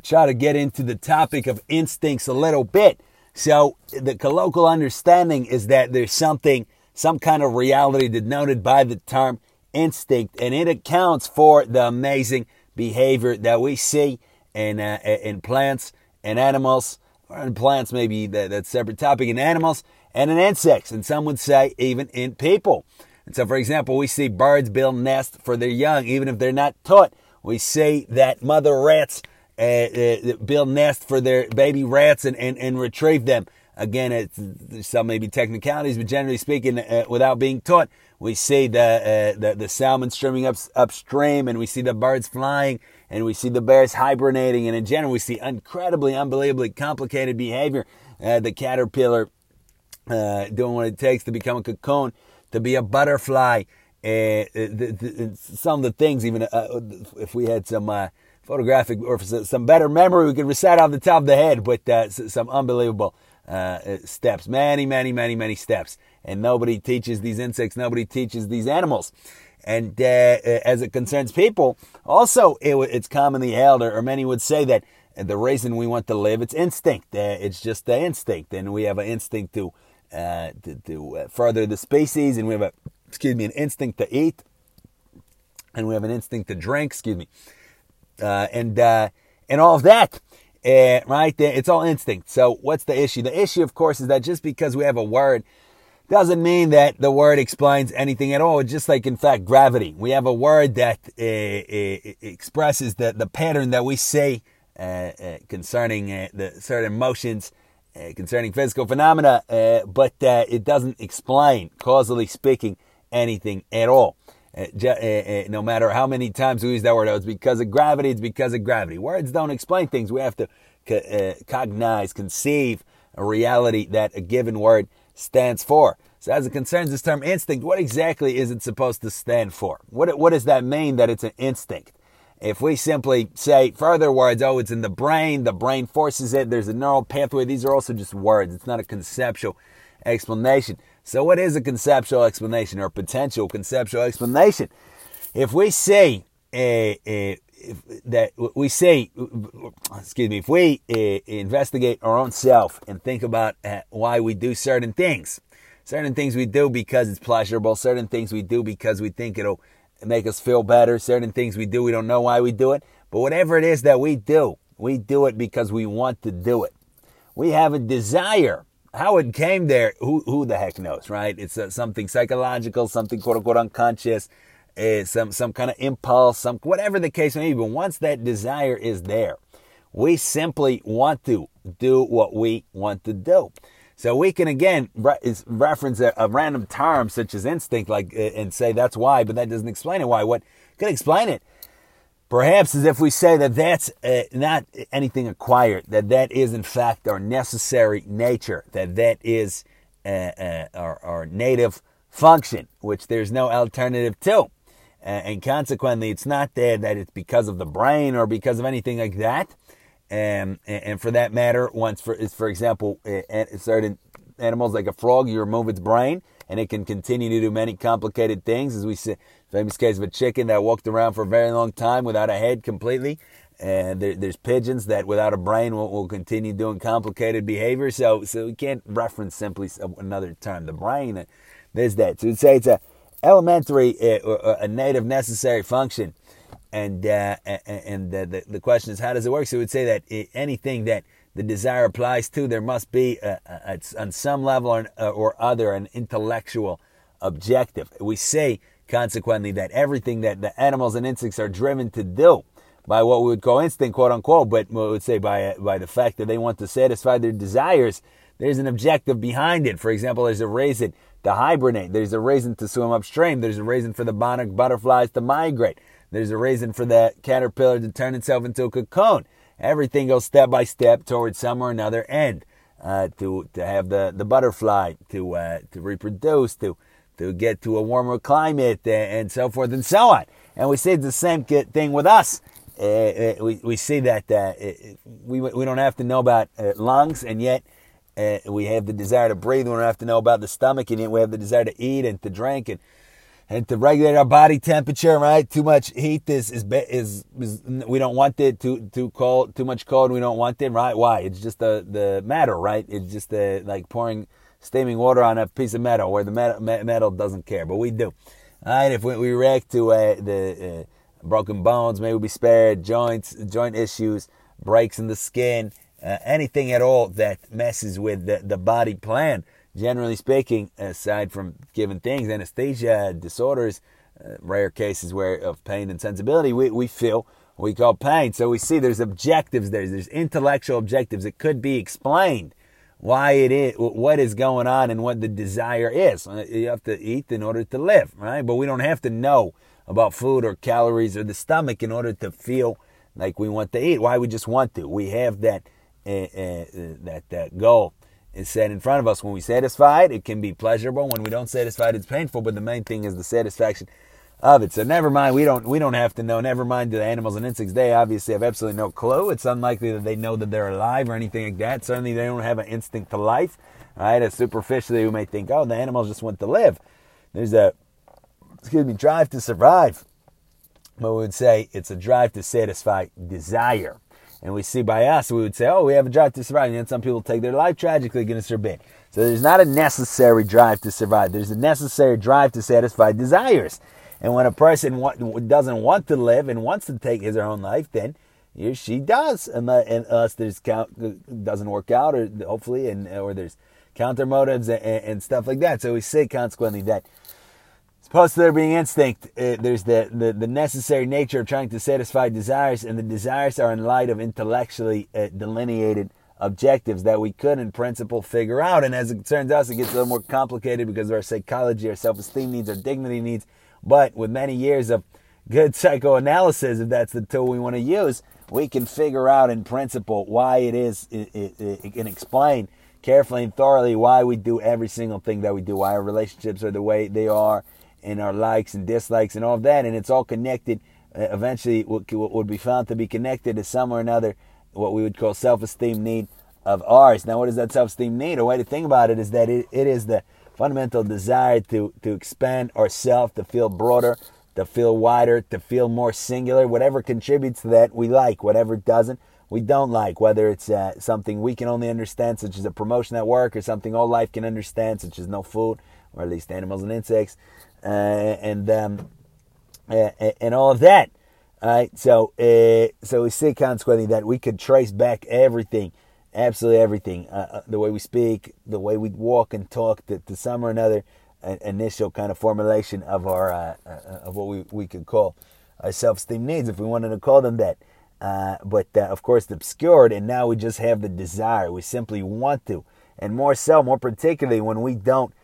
try to get into the topic of instincts a little bit. So the colloquial understanding is that there's something, some kind of reality denoted by the term instinct, and it accounts for the amazing behavior that we see in uh, in plants and animals, or in plants maybe that, that's separate topic in animals and in insects, and some would say even in people. And so, for example, we see birds build nests for their young, even if they're not taught. We see that mother rats uh, build nests for their baby rats and, and, and retrieve them. Again, it's, some maybe technicalities, but generally speaking, uh, without being taught, we see the, uh, the, the salmon swimming up upstream, and we see the birds flying, and we see the bears hibernating, and in general, we see incredibly, unbelievably complicated behavior. Uh, the caterpillar uh, doing what it takes to become a cocoon, to be a butterfly. Uh, the, the, some of the things, even if we had some photographic or some better memory, we could recite off the top of the head. But uh, some unbelievable uh, steps, many, many, many, many steps. And nobody teaches these insects. Nobody teaches these animals. And as it concerns people, also it, it's commonly held, or, or many would say that the reason we want to live, it's instinct. it's just the instinct, and we have an instinct to uh, to, to uh, further the species, and we have a excuse me an instinct to eat, and we have an instinct to drink. Excuse me, uh, and uh, and all of that. Uh, right it's all instinct. So, what's the issue? The issue, of course, is that just because we have a word doesn't mean that the word explains anything at all. It's just like, in fact, gravity. We have a word that uh, uh, expresses the, the pattern that we see uh, concerning the certain motions concerning physical phenomena, but it doesn't explain, causally speaking, anything at all. Uh, uh, uh, no matter how many times we use that word, it's because of gravity, it's because of gravity. Words don't explain things. We have to co- cognize, conceive a reality that a given word stands for. So, as it concerns this term instinct, what exactly is it supposed to stand for? What, what does that mean that it's an instinct? If we simply say further words, oh, it's in the brain, the brain forces it, there's a neural pathway, these are also just words. It's not a conceptual explanation. So, what is a conceptual explanation or potential conceptual explanation? If we say uh, uh, that we say, excuse me, if we uh, investigate our own self and think about why we do certain things, certain things we do because it's pleasurable, certain things we do because we think it'll make us feel better. Certain things we do, we don't know why we do it. But whatever it is that we do, we do it because we want to do it. We have a desire. How it came there, who, who the heck knows, right? It's uh, something psychological, something quote unquote unconscious, uh, some, some kind of impulse, some, whatever the case may be. But once that desire is there, we simply want to do what we want to do. So we can again re- reference a, a, random term such as instinct, like uh, and say that's why, but that doesn't explain it. Why? What could explain it? Perhaps as if we say that that's uh, not anything acquired, that that is in fact our necessary nature, that that is uh, uh our, our, native function, which there's no alternative to. and consequently, it's not there that it's because of the brain or because of anything like that and and for that matter, once for for example, certain animals like a frog, you remove its brain, and it can continue to do many complicated things. As we see, famous case of a chicken that walked around for a very long time without a head completely. And there, there's pigeons that without a brain will, will continue doing complicated behavior. So so we can't reference simply another term. The brain, there's that. So we'd say it's a elementary, uh, a native necessary function and uh, and the, the, question is how does it work? So we would say that anything that the desire applies to, there must be a, a, a, on some level or, or other an intellectual objective. We say consequently that everything that the animals and insects are driven to do by what we would call instinct, quote unquote, but we would say by by the fact that they want to satisfy their desires, there's an objective behind it. For example, there's a reason to hibernate. There's a reason to swim upstream. There's a reason for the monarch butterflies to migrate. There's a reason for that caterpillar to turn itself into a cocoon. Everything goes step by step towards some or another end. Uh, to to have the, the butterfly to uh, to reproduce to to get to a warmer climate uh, and so forth and so on. And we see the same thing with us. Uh, uh we, we see that uh, we, we don't have to know about lungs, and yet we have the desire to breathe. We don't have to know about the stomach, and yet we have the desire to eat and to drink and and to regulate our body temperature, right? Too much heat is is is, we don't want it. Too too cold, too much cold, we don't want it, right? Why? It's just the the matter, right? It's just the like pouring steaming water on a piece of metal where the metal, metal doesn't care, but we do. Right, if we, we react to uh, the uh, broken bones, maybe we'll be spared. Joints, joint issues, breaks in the skin, uh, anything at all that messes with the, the body plan generally speaking, aside from given things, anesthesia, disorders, uh, rare cases where of pain and sensibility, we, we feel we call pain. So we see there's objectives there. There's intellectual objectives. It could be explained why it is, what is going on and what the desire is. Uh, you have to eat in order to live, right? But we don't have to know about food or calories or the stomach in order to feel like we want to eat. Why we just want to. We have that, uh, uh, that, that goal is set in front of us. When we satisfied, it can be pleasurable. When we don't satisfied, it's painful. But the main thing is the satisfaction of it. So never mind, we don't we don't have to know. Never mind the animals and insects. They obviously have absolutely no clue. It's unlikely that they know that they're alive or anything like that. Certainly they don't have an instinct to life. Right? As superficially we may think, oh, the animals just want to live. There's a excuse me, drive to survive. But we would say it's a drive to satisfy desire and we see by us, we would say, oh, we have a drive to survive. And then some people take their life tragically against their bid. So there's not a necessary drive to survive. There's a necessary drive to satisfy desires. And when a person doesn't want to live and wants to take his or her own life, then he or she does, And unless there's count doesn't work out, or hopefully, and or there's counter motives and, and stuff like that. So we say consequently that Opposed to there being instinct, uh, there's the, the, the, necessary nature of trying to satisfy desires, and the desires are in light of intellectually uh, delineated objectives that we could, in principle, figure out. And as it turns out, it gets a little more complicated because of our psychology, our self esteem needs, our dignity needs. But with many years of good psychoanalysis, if that's the tool we want to use, we can figure out in principle why it is, it, can explain carefully and thoroughly why we do every single thing that we do, why our relationships are the way they are and our likes and dislikes and all of that, and it's all connected. Uh, eventually, what, what would be found to be connected to some or another, what we would call self-esteem need of ours. Now, what is that self-esteem need? A way to think about it is that it, it is the fundamental desire to to expand ourselves, to feel broader, to feel wider, to feel more singular. Whatever contributes to that, we like. Whatever doesn't, we don't like. Whether it's uh, something we can only understand, such as a promotion at work, or something all life can understand, such as no food, or at least animals and insects and um, uh, and all of that. All right, so uh, so we see consequently that we could trace back everything, absolutely everything, uh, uh, the way we speak, the way we walk and talk, to, to some or another initial kind of formulation of our uh, of what we, we could call our self-esteem needs, if we wanted to call them that. but of course, obscured, and now we just have the desire. We simply want to, and more so, more particularly when we don't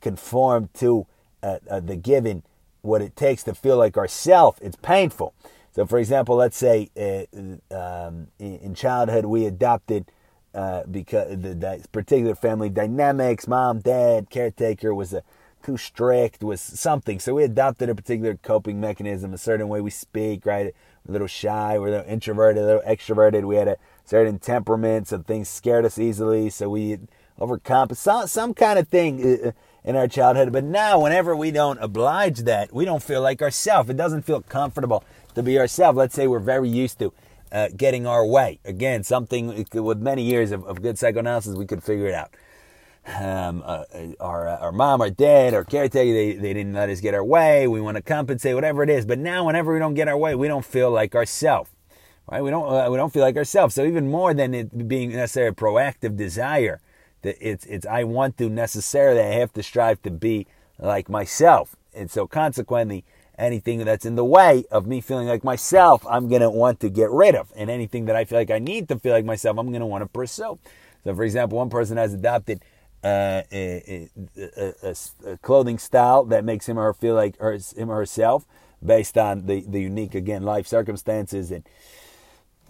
conform to uh, uh, the given what it takes to feel like ourself, it's painful. So, for example, let's say uh, um, in childhood we adopted uh, because the, the, particular family dynamics, mom, dad, caretaker was a, too strict, was something. So we adopted a particular coping mechanism, a certain way we speak, right? a little shy, we're a little introverted, a little extroverted. We had a certain temperament, so things scared us easily. So we overcompensate, some some kind of thing uh, in our childhood. But now, whenever we don't oblige that, we don't feel like ourselves. It doesn't feel comfortable to be ourselves. Let's say we're very used to uh, getting our way. Again, something with many years of, of good psychoanalysis, we could figure it out. Um, uh, our, uh, our mom, our dad, our caretaker, they, they didn't let us get our way. We want to compensate, whatever it is. But now, whenever we don't get our way, we don't feel like ourselves. Right? We don't, uh, we don't feel like ourselves. So even more than it being necessarily a proactive desire, it's it's I want to necessarily I have to strive to be like myself. And so consequently, anything that's in the way of me feeling like myself, I'm going to want to get rid of. And anything that I feel like I need to feel like myself, I'm going to want to pursue. So for example, one person has adopted uh, a, a, a, a, clothing style that makes him or her feel like her, him or herself based on the, the unique, again, life circumstances and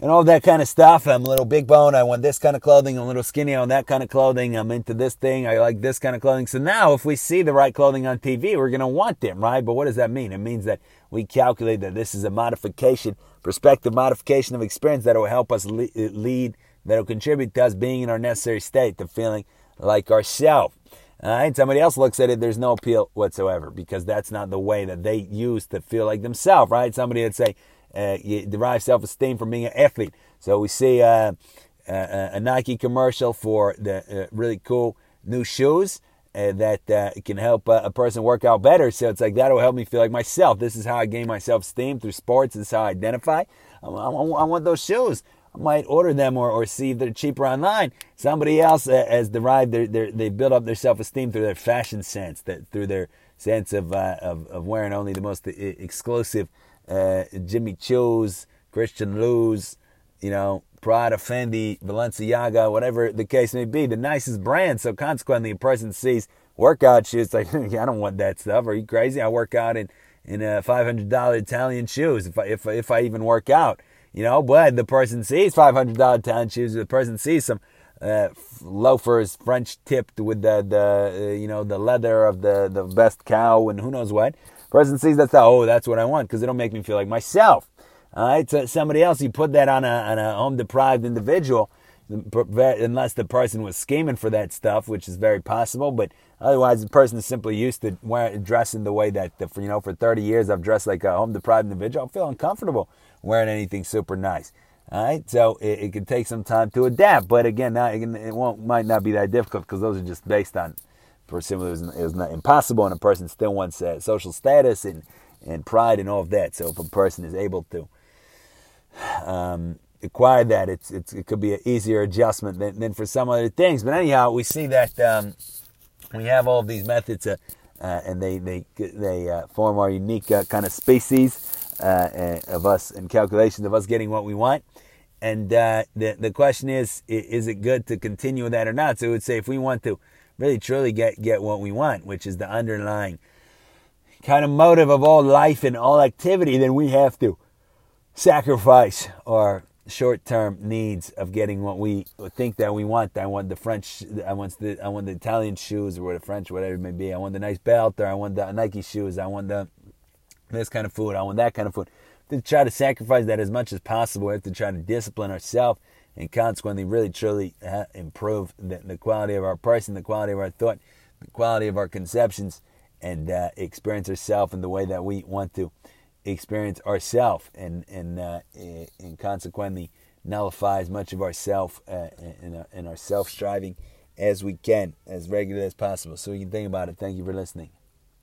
and all that kind of stuff. I'm a little big bone. I want this kind of clothing. I'm a little skinny. on that kind of clothing. I'm into this thing. I like this kind of clothing. So now if we see the right clothing on TV, we're going to want them, right? But what does that mean? It means that we calculate that this is a modification, perspective modification of experience that will help us lead, that will contribute to us being in our necessary state, to feeling like ourselves. Right, somebody else looks at it, there's no appeal whatsoever because that's not the way that they use to feel like themselves, right? Somebody would say, uh, you derive self esteem from being an athlete. So we see uh, a, a, Nike commercial for the uh, really cool new shoes. Uh, that can help a person work out better. So it's like that'll help me feel like myself. This is how I gain my self esteem through sports. This is how I identify. I, I, I want those shoes. I might order them or, or see if they're cheaper online. Somebody else uh, has derived their, their they build up their self esteem through their fashion sense, that through their sense of uh, of, of wearing only the most exclusive uh, Jimmy Choo's, Christian Lou's, you know, Prada, Fendi, Balenciaga, whatever the case may be, the nicest brand. So consequently, a person sees workout shoes like, I don't want that stuff. Are you crazy? I work out in in uh, $500 Italian shoes if I, if if I even work out you know, but the person sees $500 Italian shoes, the person sees some uh, loafers French tipped with the, the uh, you know, the leather of the, the best cow and who knows what. Person sees that, stuff, oh, that's what I want because it'll make me feel like myself. All right, so somebody else, you put that on a, on a home deprived individual, unless the person was scheming for that stuff, which is very possible. But otherwise, the person is simply used to wear, dressing the way that, the, you know, for 30 years I've dressed like a home deprived individual. I feel uncomfortable wearing anything super nice. All right, so it, it can take some time to adapt, but again, not, it won't might not be that difficult because those are just based on, it was not impossible, and a person still wants uh, social status and and pride and all of that. So if a person is able to um, acquire that, it's, it's it could be an easier adjustment than, than for some other things. But anyhow, we see that um, we have all of these methods, uh, uh, and they they they uh, form our unique uh, kind of species uh, of us and calculations of us getting what we want. And uh, the the question is, is it good to continue with that or not? So it would say if we want to really truly get get what we want, which is the underlying kind of motive of all life and all activity, then we have to sacrifice our short-term needs of getting what we think that we want. I want the French, I want the I want the Italian shoes or the French, whatever it may be. I want the nice belt, or I want the Nike shoes. I want the this kind of food, I want that kind of food. To try to sacrifice that as much as possible. We have to try to discipline ourselves and consequently really truly uh, improve the, the, quality of our person, the quality of our thought, the quality of our conceptions, and uh, experience ourselves in the way that we want to experience ourselves, and and uh, and consequently nullify as much of ourself uh, and our self striving as we can, as regularly as possible. So you can think about it. Thank you for listening.